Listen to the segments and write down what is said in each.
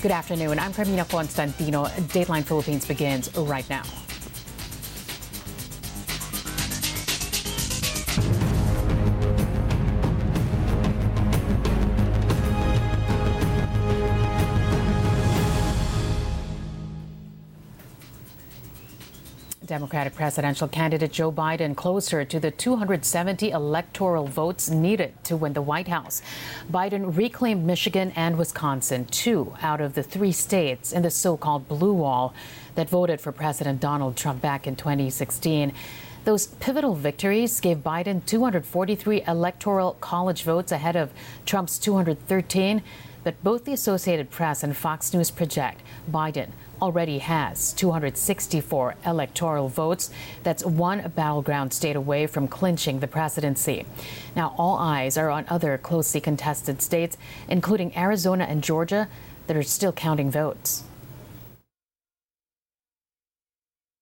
Good afternoon. I'm Carmina Constantino. Dateline Philippines begins right now. Democratic presidential candidate Joe Biden closer to the 270 electoral votes needed to win the White House. Biden reclaimed Michigan and Wisconsin, two out of the three states in the so called blue wall that voted for President Donald Trump back in 2016. Those pivotal victories gave Biden 243 electoral college votes ahead of Trump's 213. But both the Associated Press and Fox News project Biden already has 264 electoral votes. That's one battleground state away from clinching the presidency. Now, all eyes are on other closely contested states, including Arizona and Georgia, that are still counting votes.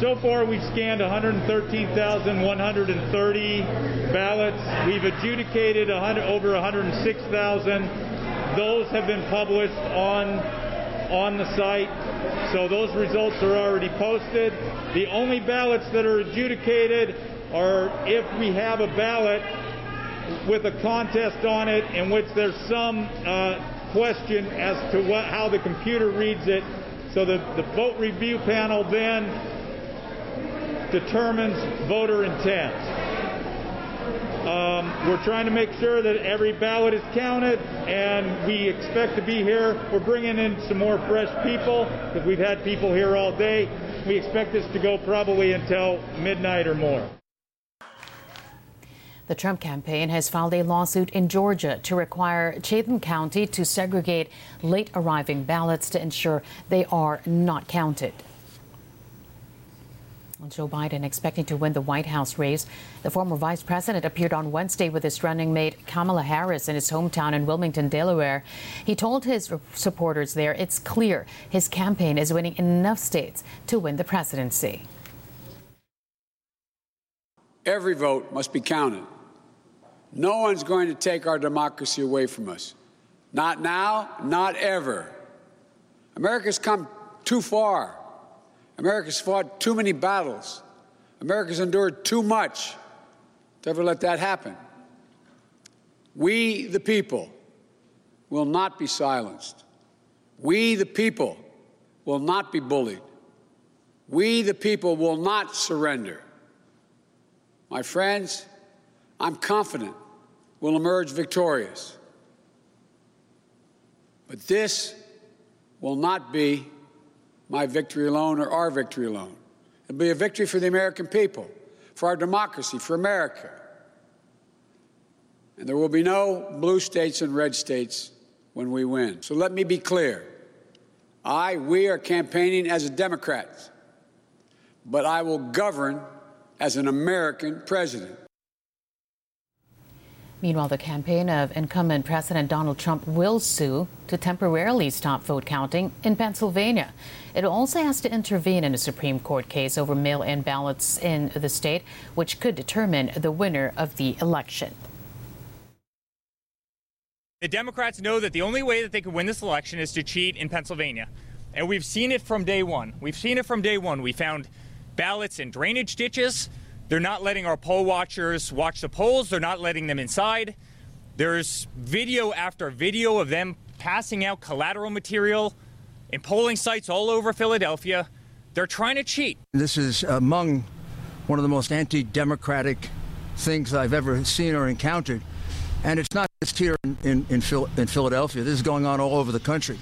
So far, we've scanned 113,130 ballots. We've adjudicated 100, over 106,000. Those have been published on on the site. So those results are already posted. The only ballots that are adjudicated are if we have a ballot with a contest on it in which there's some uh, question as to what, how the computer reads it. So the, the vote review panel then determines voter intent. Um, we're trying to make sure that every ballot is counted, and we expect to be here. We're bringing in some more fresh people because we've had people here all day. We expect this to go probably until midnight or more. The Trump campaign has filed a lawsuit in Georgia to require Chatham County to segregate late arriving ballots to ensure they are not counted. Joe Biden expecting to win the White House race. The former vice president appeared on Wednesday with his running mate Kamala Harris in his hometown in Wilmington, Delaware. He told his supporters there it's clear his campaign is winning enough states to win the presidency. Every vote must be counted. No one's going to take our democracy away from us. Not now, not ever. America's come too far. America's fought too many battles. America's endured too much to ever let that happen. We, the people, will not be silenced. We, the people, will not be bullied. We, the people, will not surrender. My friends, I'm confident we'll emerge victorious. But this will not be my victory alone or our victory alone. It'll be a victory for the American people, for our democracy, for America. And there will be no blue states and red states when we win. So let me be clear. I, we are campaigning as a Democrat, but I will govern as an American president. Meanwhile, the campaign of incumbent President Donald Trump will sue to temporarily stop vote counting in Pennsylvania. It also has to intervene in a Supreme Court case over mail in ballots in the state, which could determine the winner of the election. The Democrats know that the only way that they could win this election is to cheat in Pennsylvania. And we've seen it from day one. We've seen it from day one. We found ballots in drainage ditches. They're not letting our poll watchers watch the polls. They're not letting them inside. There's video after video of them passing out collateral material in polling sites all over Philadelphia. They're trying to cheat. This is among one of the most anti democratic things I've ever seen or encountered. And it's not just here in, in, in, Phil, in Philadelphia, this is going on all over the country.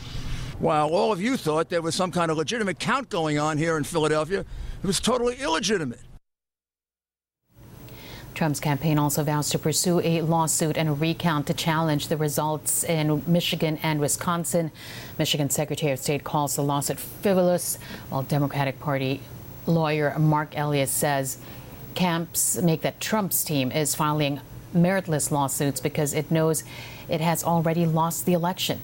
While all of you thought there was some kind of legitimate count going on here in Philadelphia, it was totally illegitimate. Trump's campaign also vows to pursue a lawsuit and a recount to challenge the results in Michigan and Wisconsin. Michigan Secretary of State calls the lawsuit frivolous, while Democratic Party lawyer Marc Elias says camps make that Trump's team is filing meritless lawsuits because it knows it has already lost the election.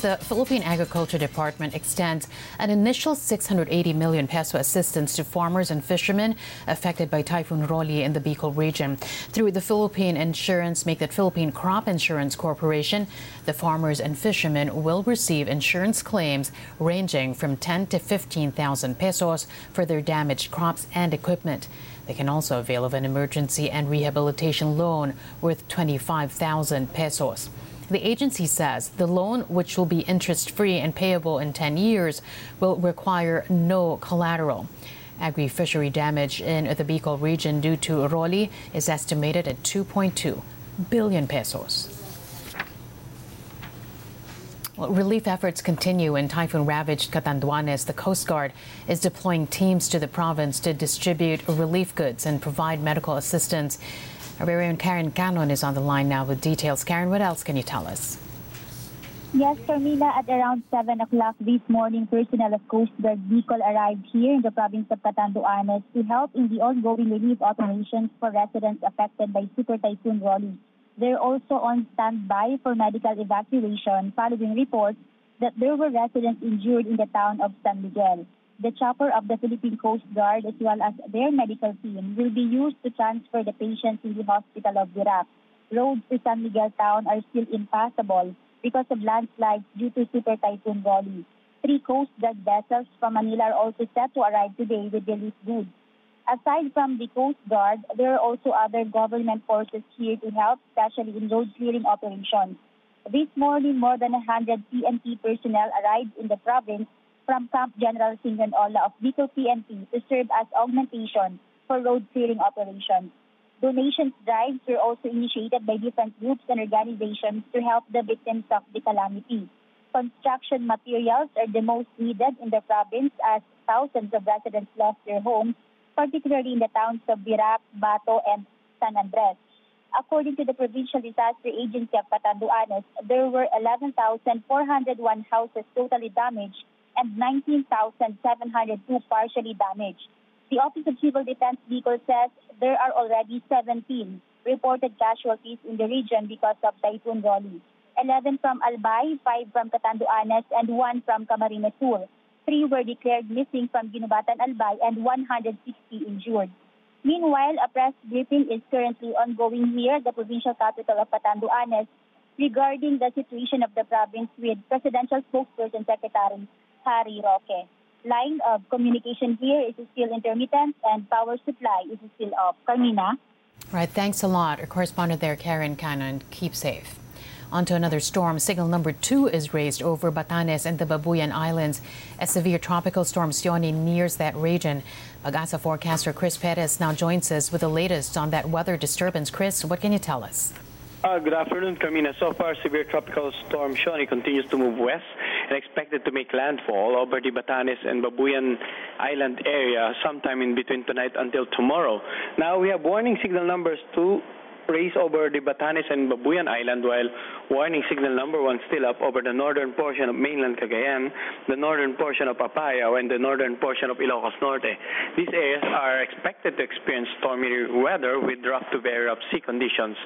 The Philippine Agriculture Department extends an initial 680 million peso assistance to farmers and fishermen affected by Typhoon Rolly in the Bicol region. Through the Philippine Insurance Make That Philippine Crop Insurance Corporation, the farmers and fishermen will receive insurance claims ranging from 10 to 15,000 pesos for their damaged crops and equipment. They can also avail of an emergency and rehabilitation loan worth 25,000 pesos. The agency says the loan, which will be interest free and payable in 10 years, will require no collateral. Agri fishery damage in the Bicol region due to Rolly is estimated at 2.2 billion pesos. Relief efforts continue in typhoon ravaged Catanduanes. The Coast Guard is deploying teams to the province to distribute relief goods and provide medical assistance. Our very own Karen Cannon is on the line now with details. Karen, what else can you tell us? Yes, Carmina, at around 7 o'clock this morning, personnel of Coast Guard Bicol arrived here in the province of Catanduanes to help in the ongoing relief operations for residents affected by Super Typhoon Rolly. They're also on standby for medical evacuation following reports that there were residents injured in the town of San Miguel. The chopper of the Philippine Coast Guard as well as their medical team will be used to transfer the patients to the hospital of Virac. Roads to San Miguel town are still impassable because of landslides due to Super Typhoon Rolly. Three Coast Guard vessels from Manila are also set to arrive today with relief goods. Aside from the Coast Guard, there are also other government forces here to help, especially in road clearing operations. This morning, more than 100 PNP personnel arrived in the province from Camp General Simeon Ola of Bicol PNP to serve as augmentation for road clearing operations. Donations drives were also initiated by different groups and organizations to help the victims of the calamity. Construction materials are the most needed in the province as thousands of residents lost their homes particularly in the towns of Virac, Bato, and San Andres. According to the Provincial Disaster Agency of Catanduanes, there were 11,401 houses totally damaged and 19,702 partially damaged. The Office of Civil Defense Bicol says there are already 17 reported casualties in the region because of Typhoon Rolly. 11 from Albay, 5 from Catanduanes, and 1 from Camarines Sur. Three were declared missing from Guinobatan Albay and 160 injured. Meanwhile, a press briefing is currently ongoing here the provincial capital of Catanduanes regarding the situation of the province with Presidential Spokesperson Secretary Harry Roque. Line of communication here is still intermittent and power supply is still off. Carmina? Right, thanks a lot. Our correspondent there, Karen Cannon. Keep safe. On to another storm. Signal number two is raised over Batanes and the Babuyan Islands as severe tropical storm Siony nears that region. Pagasa forecaster Chris Perez now joins us with the latest on that weather disturbance. Chris, what can you tell us? Uh, good afternoon, Carmina. So far, severe tropical storm Siony continues to move west and expected to make landfall over the Batanes and Babuyan Island area sometime in between tonight until tomorrow. Now, we have warning signal numbers two raise over the Batanes and Babuyan Island while warning signal number one still up over the northern portion of mainland Cagayan, the northern portion of Apayao, and the northern portion of Ilocos Norte. These areas are expected to experience stormy weather with rough to very rough sea conditions.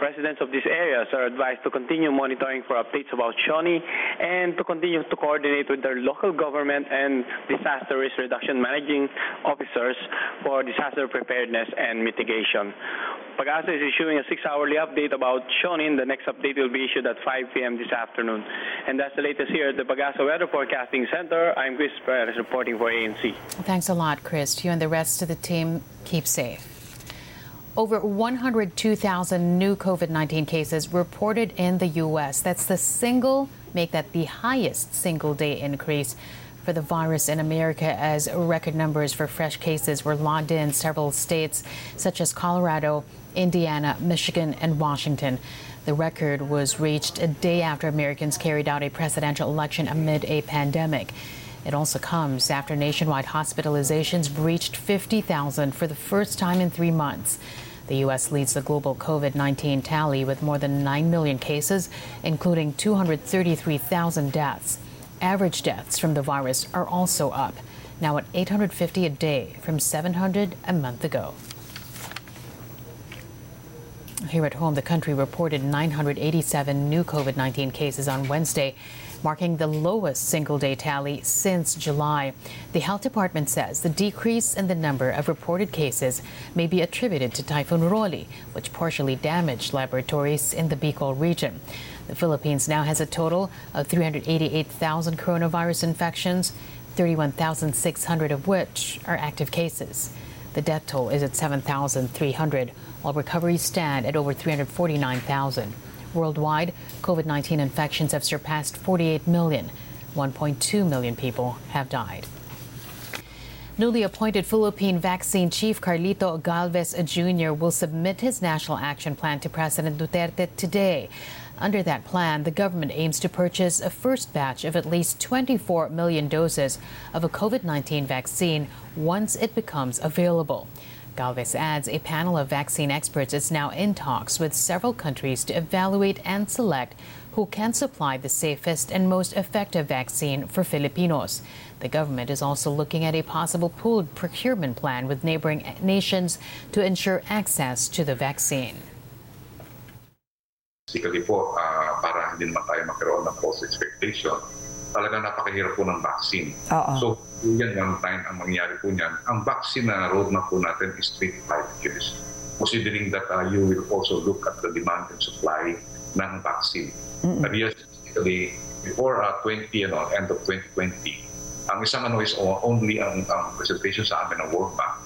Residents of these areas are advised to continue monitoring for updates about Siony and to continue to coordinate with their local government and disaster risk reduction managing officers for disaster preparedness and mitigation. Pagasa is issuing a six-hourly update about Siony. The next update will be issued at 5 p.m. this afternoon. And that's the latest here at the Pagasa Weather Forecasting Center. I'm Chris Perez reporting for ANC. Thanks a lot, Chris. You and the rest of the team keep safe. Over 102,000 new COVID 19 cases reported in the U.S. That's the single, make that the highest single day increase for the virus in America as record numbers for fresh cases were logged in several states such as Colorado, Indiana, Michigan, and Washington. The record was reached a day after Americans carried out a presidential election amid a pandemic. It also comes after nationwide hospitalizations breached 50,000 for the first time in three months. The U.S. leads the global COVID 19 tally with more than 9 million cases, including 233,000 deaths. Average deaths from the virus are also up, now at 850 a day from 700 a month ago. Here at home, the country reported 987 new COVID 19 cases on Wednesday. marking the lowest single day tally since July. The health department says the decrease in the number of reported cases may be attributed to Typhoon Rolly, which partially damaged laboratories in the Bicol region. The Philippines now has a total of 388,000 coronavirus infections, 31,600 of which are active cases. The death toll is at 7,300, while recoveries stand at over 349,000. Worldwide, COVID 19 infections have surpassed 48 million. 1.2 million people have died. Newly appointed Philippine vaccine chief Carlito Galvez Jr. will submit his national action plan to President Duterte today. Under that plan, the government aims to purchase a first batch of at least 24 million doses of a COVID 19 vaccine once it becomes available. Galvez adds a panel of vaccine experts is now in talks with several countries to evaluate and select who can supply the safest and most effective vaccine for Filipinos. The government is also looking at a possible pooled procurement plan with neighboring nations to ensure access to the vaccine. Basically po, uh, para hindi naman tayo magkaroon ng false expectation, talaga napakahirap po ng vaccine. Oo. So, yan yung time ang mangyayari po niyan. Ang vaccine na roadmap po natin is 3 to 5 years. Considering that uh, you will also look at the demand and supply ng vaccine. Mm-hmm. Realistically, before uh, 20, you know, end of 2020, ang isang ano is only ang, ang presentation sa amin ng World Bank.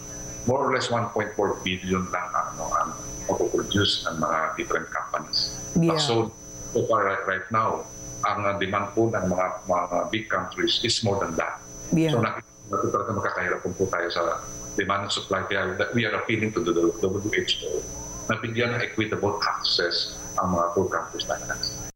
More or less 1.4 billion lang ang, ano, ang produce ng mga different companies. Yeah. Uh, so, so far right, right now, ang demand po ng mga, mga big countries is more than that. Yeah. So nakikita talaga magkakahirap po tayo sa demand and supply. Kaya we are appealing to the WHO na bigyan ng equitable access us.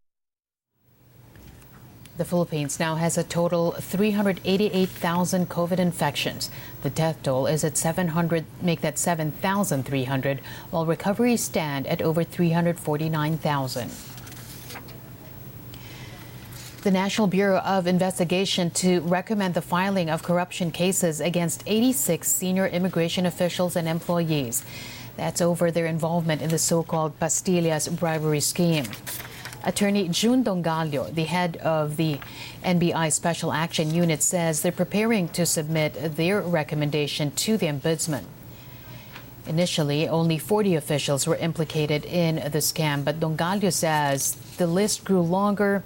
The Philippines now has a total 388,000 COVID infections. The death toll is at 700, make that 7,300, while recoveries stand at over 349,000. The National Bureau of Investigation to recommend the filing of corruption cases against 86 senior immigration officials and employees. That's over their involvement in the so-called Pastillas bribery scheme. Attorney June Dongalio, the head of the NBI Special Action Unit, says they're preparing to submit their recommendation to the Ombudsman. Initially, only 40 officials were implicated in the scam, but Dongalio says the list grew longer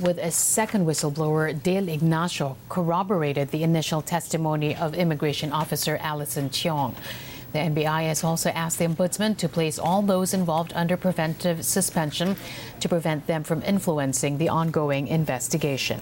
with a second whistleblower, Dale Ignacio, corroborated the initial testimony of immigration officer Allison Chiong. The NBI has also asked the Ombudsman to place all those involved under preventive suspension to prevent them from influencing the ongoing investigation.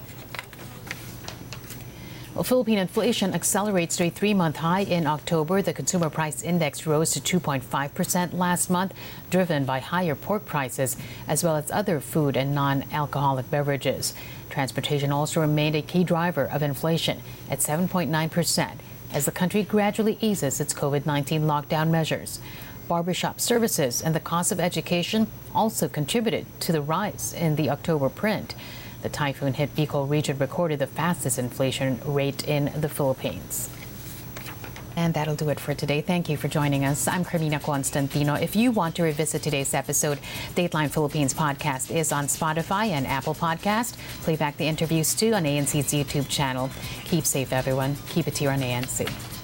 Well, Philippine inflation accelerates to a three month high in October. The consumer price index rose to 2.5% last month, driven by higher pork prices as well as other food and non alcoholic beverages. Transportation also remained a key driver of inflation at 7.9% as the country gradually eases its COVID 19 lockdown measures. Barbershop services and the cost of education also contributed to the rise in the October print. The typhoon hit Bicol region recorded the fastest inflation rate in the Philippines. And that'll do it for today. Thank you for joining us. I'm Carmina Constantino. If you want to revisit today's episode, Dateline Philippines podcast is on Spotify and Apple Podcast. Play back the interviews too on ANC's YouTube channel. Keep safe, everyone. Keep it here on ANC.